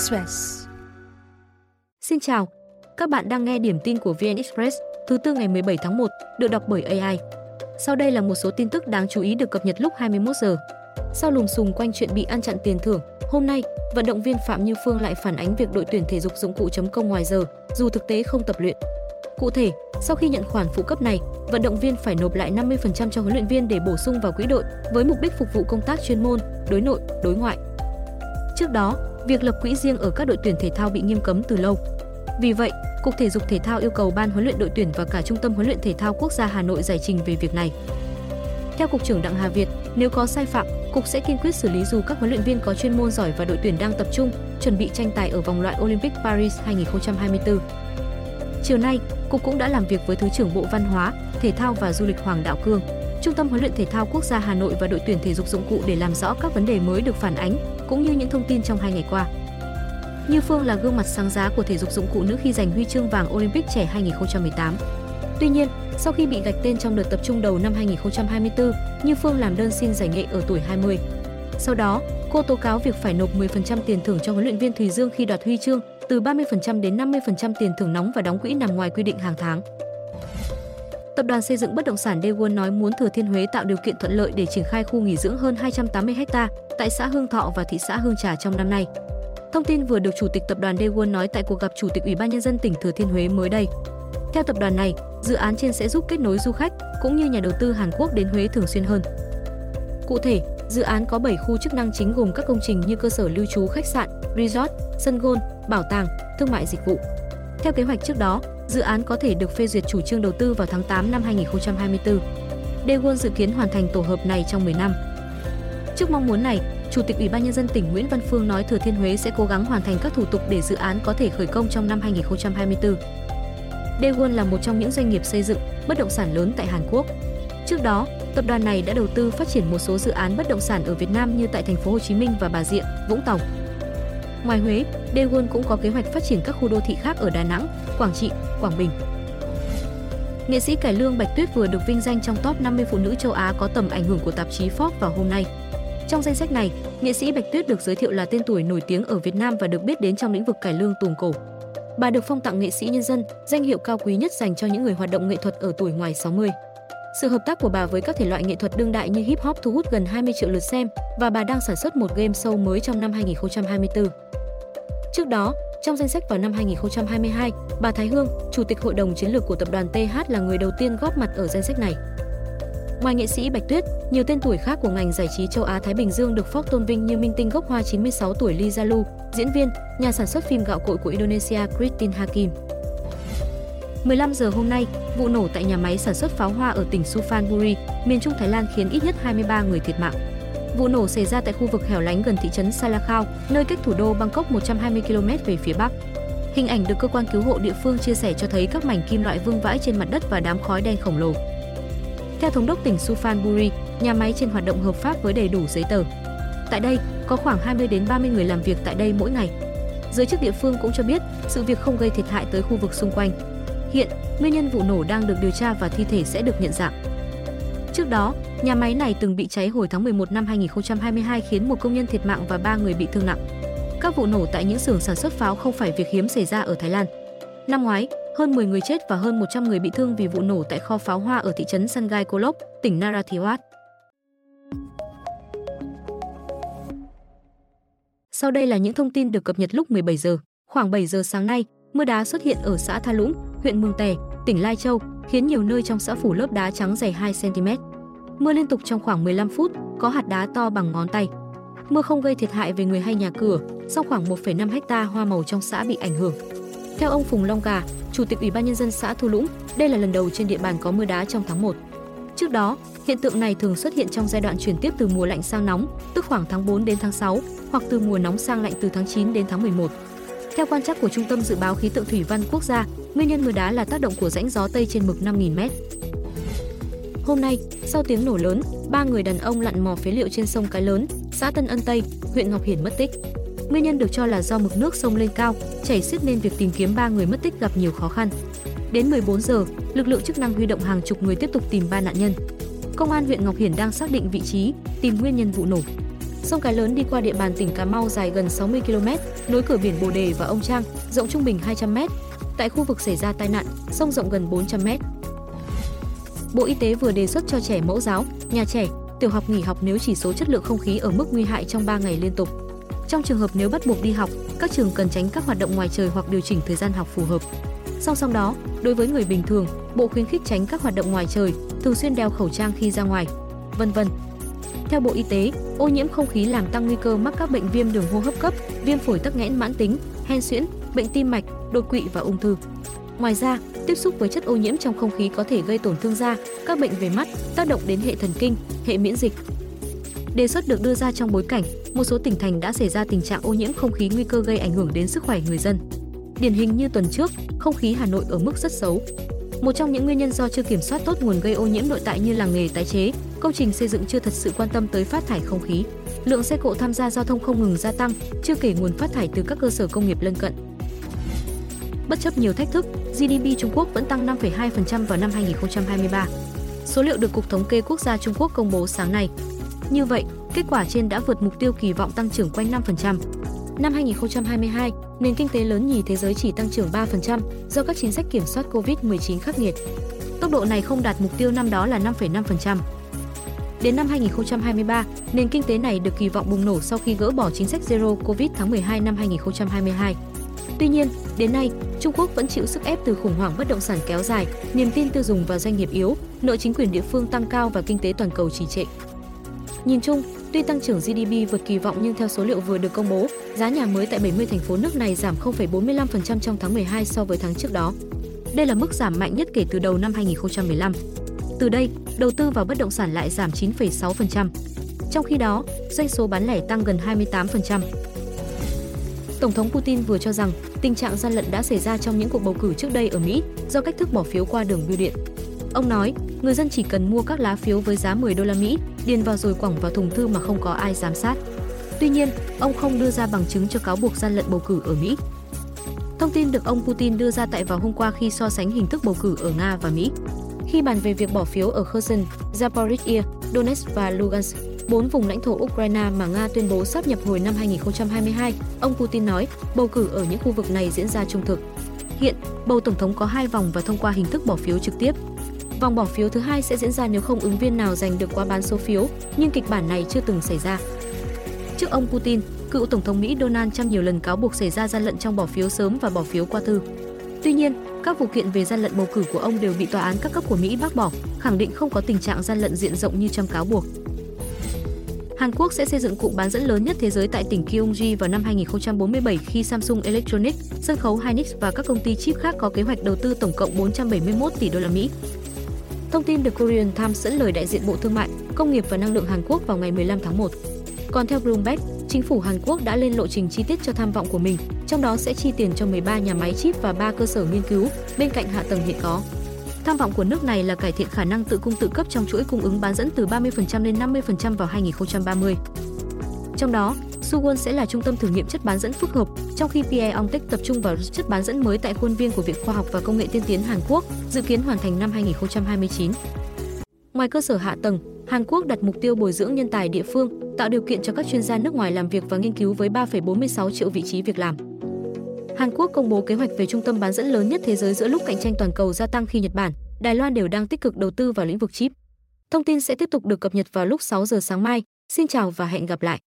Express. Xin chào, các bạn đang nghe điểm tin của VN Express thứ tư ngày 17 tháng 1, được đọc bởi AI. Sau đây là một số tin tức đáng chú ý được cập nhật lúc 21 giờ. Sau lùm xùm quanh chuyện bị ăn chặn tiền thưởng, hôm nay, vận động viên Phạm Như Phương lại phản ánh việc đội tuyển thể dục dụng cụ chấm công ngoài giờ, dù thực tế không tập luyện. Cụ thể, sau khi nhận khoản phụ cấp này, vận động viên phải nộp lại 50% cho huấn luyện viên để bổ sung vào quỹ đội với mục đích phục vụ công tác chuyên môn, đối nội, đối ngoại. Trước đó, việc lập quỹ riêng ở các đội tuyển thể thao bị nghiêm cấm từ lâu. Vì vậy, Cục Thể dục Thể thao yêu cầu ban huấn luyện đội tuyển và cả Trung tâm huấn luyện thể thao quốc gia Hà Nội giải trình về việc này. Theo cục trưởng Đặng Hà Việt, nếu có sai phạm, cục sẽ kiên quyết xử lý dù các huấn luyện viên có chuyên môn giỏi và đội tuyển đang tập trung chuẩn bị tranh tài ở vòng loại Olympic Paris 2024. Chiều nay, cục cũng đã làm việc với Thứ trưởng Bộ Văn hóa, Thể thao và Du lịch Hoàng Đạo Cương, Trung tâm huấn luyện thể thao quốc gia Hà Nội và đội tuyển thể dục dụng cụ để làm rõ các vấn đề mới được phản ánh cũng như những thông tin trong hai ngày qua. Như Phương là gương mặt sáng giá của thể dục dụng cụ nữ khi giành huy chương vàng Olympic trẻ 2018. Tuy nhiên, sau khi bị gạch tên trong đợt tập trung đầu năm 2024, Như Phương làm đơn xin giải nghệ ở tuổi 20. Sau đó, cô tố cáo việc phải nộp 10% tiền thưởng cho huấn luyện viên Thùy Dương khi đoạt huy chương, từ 30% đến 50% tiền thưởng nóng và đóng quỹ nằm ngoài quy định hàng tháng. Tập đoàn xây dựng bất động sản Daewon nói muốn Thừa Thiên Huế tạo điều kiện thuận lợi để triển khai khu nghỉ dưỡng hơn 280 ha tại xã Hương Thọ và thị xã Hương Trà trong năm nay. Thông tin vừa được Chủ tịch Tập đoàn Daewon nói tại cuộc gặp Chủ tịch Ủy ban nhân dân tỉnh Thừa Thiên Huế mới đây. Theo tập đoàn này, dự án trên sẽ giúp kết nối du khách cũng như nhà đầu tư Hàn Quốc đến Huế thường xuyên hơn. Cụ thể, dự án có 7 khu chức năng chính gồm các công trình như cơ sở lưu trú khách sạn, resort, sân golf, bảo tàng, thương mại dịch vụ. Theo kế hoạch trước đó, dự án có thể được phê duyệt chủ trương đầu tư vào tháng 8 năm 2024. Daewon dự kiến hoàn thành tổ hợp này trong 10 năm. Trước mong muốn này, Chủ tịch Ủy ban nhân dân tỉnh Nguyễn Văn Phương nói Thừa Thiên Huế sẽ cố gắng hoàn thành các thủ tục để dự án có thể khởi công trong năm 2024. Daewon là một trong những doanh nghiệp xây dựng bất động sản lớn tại Hàn Quốc. Trước đó, tập đoàn này đã đầu tư phát triển một số dự án bất động sản ở Việt Nam như tại thành phố Hồ Chí Minh và Bà Rịa, Vũng Tàu. Ngoài Huế, Daewon cũng có kế hoạch phát triển các khu đô thị khác ở Đà Nẵng, Quảng Trị, Quảng Bình. Nghệ sĩ cải lương Bạch Tuyết vừa được vinh danh trong top 50 phụ nữ châu Á có tầm ảnh hưởng của tạp chí Forbes vào hôm nay. Trong danh sách này, nghệ sĩ Bạch Tuyết được giới thiệu là tên tuổi nổi tiếng ở Việt Nam và được biết đến trong lĩnh vực cải lương tuồng cổ. Bà được phong tặng nghệ sĩ nhân dân, danh hiệu cao quý nhất dành cho những người hoạt động nghệ thuật ở tuổi ngoài 60. Sự hợp tác của bà với các thể loại nghệ thuật đương đại như hip hop thu hút gần 20 triệu lượt xem và bà đang sản xuất một game show mới trong năm 2024. Trước đó, trong danh sách vào năm 2022, bà Thái Hương, Chủ tịch Hội đồng Chiến lược của tập đoàn TH là người đầu tiên góp mặt ở danh sách này. Ngoài nghệ sĩ Bạch Tuyết, nhiều tên tuổi khác của ngành giải trí châu Á Thái Bình Dương được Fox tôn vinh như minh tinh gốc Hoa 96 tuổi Lee Jalu, diễn viên, nhà sản xuất phim gạo cội của Indonesia Christine Hakim. 15 giờ hôm nay, vụ nổ tại nhà máy sản xuất pháo hoa ở tỉnh Suphanburi, miền Trung Thái Lan khiến ít nhất 23 người thiệt mạng. Vụ nổ xảy ra tại khu vực hẻo lánh gần thị trấn Salakau, nơi cách thủ đô Bangkok 120 km về phía bắc. Hình ảnh được cơ quan cứu hộ địa phương chia sẻ cho thấy các mảnh kim loại vương vãi trên mặt đất và đám khói đen khổng lồ. Theo thống đốc tỉnh Sufanburi, nhà máy trên hoạt động hợp pháp với đầy đủ giấy tờ. Tại đây, có khoảng 20 đến 30 người làm việc tại đây mỗi ngày. Giới chức địa phương cũng cho biết, sự việc không gây thiệt hại tới khu vực xung quanh. Hiện, nguyên nhân vụ nổ đang được điều tra và thi thể sẽ được nhận dạng. Trước đó, nhà máy này từng bị cháy hồi tháng 11 năm 2022 khiến một công nhân thiệt mạng và ba người bị thương nặng. Các vụ nổ tại những xưởng sản xuất pháo không phải việc hiếm xảy ra ở Thái Lan. Năm ngoái, hơn 10 người chết và hơn 100 người bị thương vì vụ nổ tại kho pháo hoa ở thị trấn Sangai Kolok, tỉnh Narathiwat. Sau đây là những thông tin được cập nhật lúc 17 giờ. Khoảng 7 giờ sáng nay, mưa đá xuất hiện ở xã Tha Lũng, huyện Mường Tè, tỉnh Lai Châu, khiến nhiều nơi trong xã phủ lớp đá trắng dày 2 cm. Mưa liên tục trong khoảng 15 phút, có hạt đá to bằng ngón tay. Mưa không gây thiệt hại về người hay nhà cửa, Sau khoảng 1,5 hecta hoa màu trong xã bị ảnh hưởng. Theo ông Phùng Long Gà, Chủ tịch Ủy ban nhân dân xã Thu Lũng, đây là lần đầu trên địa bàn có mưa đá trong tháng 1. Trước đó, hiện tượng này thường xuất hiện trong giai đoạn chuyển tiếp từ mùa lạnh sang nóng, tức khoảng tháng 4 đến tháng 6, hoặc từ mùa nóng sang lạnh từ tháng 9 đến tháng 11. Theo quan trắc của Trung tâm Dự báo Khí tượng Thủy văn Quốc gia, nguyên nhân mưa đá là tác động của rãnh gió Tây trên mực 5.000m. Hôm nay, sau tiếng nổ lớn, ba người đàn ông lặn mò phế liệu trên sông Cái Lớn, xã Tân Ân Tây, huyện Ngọc Hiển mất tích. Nguyên nhân được cho là do mực nước sông lên cao, chảy xiết nên việc tìm kiếm ba người mất tích gặp nhiều khó khăn. Đến 14 giờ, lực lượng chức năng huy động hàng chục người tiếp tục tìm ba nạn nhân. Công an huyện Ngọc Hiển đang xác định vị trí, tìm nguyên nhân vụ nổ. Sông Cái Lớn đi qua địa bàn tỉnh Cà Mau dài gần 60 km, nối cửa biển Bồ Đề và Ông Trang, rộng trung bình 200 m. Tại khu vực xảy ra tai nạn, sông rộng gần 400 mét Bộ Y tế vừa đề xuất cho trẻ mẫu giáo, nhà trẻ, tiểu học nghỉ học nếu chỉ số chất lượng không khí ở mức nguy hại trong 3 ngày liên tục. Trong trường hợp nếu bắt buộc đi học, các trường cần tránh các hoạt động ngoài trời hoặc điều chỉnh thời gian học phù hợp. Song song đó, đối với người bình thường, Bộ khuyến khích tránh các hoạt động ngoài trời, thường xuyên đeo khẩu trang khi ra ngoài, vân vân. Theo Bộ Y tế, ô nhiễm không khí làm tăng nguy cơ mắc các bệnh viêm đường hô hấp cấp, viêm phổi tắc nghẽn mãn tính, hen suyễn, bệnh tim mạch, đột quỵ và ung thư. Ngoài ra, tiếp xúc với chất ô nhiễm trong không khí có thể gây tổn thương da, các bệnh về mắt, tác động đến hệ thần kinh, hệ miễn dịch. Đề xuất được đưa ra trong bối cảnh một số tỉnh thành đã xảy ra tình trạng ô nhiễm không khí nguy cơ gây ảnh hưởng đến sức khỏe người dân. Điển hình như tuần trước, không khí Hà Nội ở mức rất xấu. Một trong những nguyên nhân do chưa kiểm soát tốt nguồn gây ô nhiễm nội tại như làng nghề tái chế, công trình xây dựng chưa thật sự quan tâm tới phát thải không khí. Lượng xe cộ tham gia giao thông không ngừng gia tăng, chưa kể nguồn phát thải từ các cơ sở công nghiệp lân cận. Bất chấp nhiều thách thức, GDP Trung Quốc vẫn tăng 5,2% vào năm 2023. Số liệu được Cục Thống kê Quốc gia Trung Quốc công bố sáng nay. Như vậy, kết quả trên đã vượt mục tiêu kỳ vọng tăng trưởng quanh 5%. Năm 2022, nền kinh tế lớn nhì thế giới chỉ tăng trưởng 3% do các chính sách kiểm soát Covid-19 khắc nghiệt. Tốc độ này không đạt mục tiêu năm đó là 5,5%. Đến năm 2023, nền kinh tế này được kỳ vọng bùng nổ sau khi gỡ bỏ chính sách Zero Covid tháng 12 năm 2022. Tuy nhiên, đến nay, Trung Quốc vẫn chịu sức ép từ khủng hoảng bất động sản kéo dài, niềm tin tiêu dùng và doanh nghiệp yếu, nợ chính quyền địa phương tăng cao và kinh tế toàn cầu trì trệ. Nhìn chung, tuy tăng trưởng GDP vượt kỳ vọng nhưng theo số liệu vừa được công bố, giá nhà mới tại 70 thành phố nước này giảm 0,45% trong tháng 12 so với tháng trước đó. Đây là mức giảm mạnh nhất kể từ đầu năm 2015. Từ đây, đầu tư vào bất động sản lại giảm 9,6%. Trong khi đó, doanh số bán lẻ tăng gần 28%. Tổng thống Putin vừa cho rằng tình trạng gian lận đã xảy ra trong những cuộc bầu cử trước đây ở Mỹ do cách thức bỏ phiếu qua đường bưu điện. Ông nói, người dân chỉ cần mua các lá phiếu với giá 10 đô la Mỹ, điền vào rồi quẳng vào thùng thư mà không có ai giám sát. Tuy nhiên, ông không đưa ra bằng chứng cho cáo buộc gian lận bầu cử ở Mỹ. Thông tin được ông Putin đưa ra tại vào hôm qua khi so sánh hình thức bầu cử ở Nga và Mỹ. Khi bàn về việc bỏ phiếu ở Kherson, Zaporizhia, Donetsk và Lugansk, bốn vùng lãnh thổ Ukraine mà Nga tuyên bố sắp nhập hồi năm 2022, ông Putin nói bầu cử ở những khu vực này diễn ra trung thực. Hiện, bầu tổng thống có hai vòng và thông qua hình thức bỏ phiếu trực tiếp. Vòng bỏ phiếu thứ hai sẽ diễn ra nếu không ứng viên nào giành được quá bán số phiếu, nhưng kịch bản này chưa từng xảy ra. Trước ông Putin, cựu tổng thống Mỹ Donald Trump nhiều lần cáo buộc xảy ra gian lận trong bỏ phiếu sớm và bỏ phiếu qua thư. Tuy nhiên, các vụ kiện về gian lận bầu cử của ông đều bị tòa án các cấp của Mỹ bác bỏ, khẳng định không có tình trạng gian lận diện rộng như Trump cáo buộc. Hàn Quốc sẽ xây dựng cụm bán dẫn lớn nhất thế giới tại tỉnh Gyeonggi vào năm 2047 khi Samsung Electronics, sân khấu Hynix và các công ty chip khác có kế hoạch đầu tư tổng cộng 471 tỷ đô la Mỹ. Thông tin được Korean Times dẫn lời đại diện Bộ Thương mại, Công nghiệp và Năng lượng Hàn Quốc vào ngày 15 tháng 1. Còn theo Bloomberg, chính phủ Hàn Quốc đã lên lộ trình chi tiết cho tham vọng của mình, trong đó sẽ chi tiền cho 13 nhà máy chip và 3 cơ sở nghiên cứu bên cạnh hạ tầng hiện có. Tham vọng của nước này là cải thiện khả năng tự cung tự cấp trong chuỗi cung ứng bán dẫn từ 30% lên 50% vào 2030. Trong đó, Suwon sẽ là trung tâm thử nghiệm chất bán dẫn phức hợp, trong khi Pyeongtaek tập trung vào chất bán dẫn mới tại khuôn viên của Viện Khoa học và Công nghệ tiên tiến Hàn Quốc, dự kiến hoàn thành năm 2029. Ngoài cơ sở hạ tầng, Hàn Quốc đặt mục tiêu bồi dưỡng nhân tài địa phương, tạo điều kiện cho các chuyên gia nước ngoài làm việc và nghiên cứu với 3,46 triệu vị trí việc làm. Hàn Quốc công bố kế hoạch về trung tâm bán dẫn lớn nhất thế giới giữa lúc cạnh tranh toàn cầu gia tăng khi Nhật Bản, Đài Loan đều đang tích cực đầu tư vào lĩnh vực chip. Thông tin sẽ tiếp tục được cập nhật vào lúc 6 giờ sáng mai. Xin chào và hẹn gặp lại.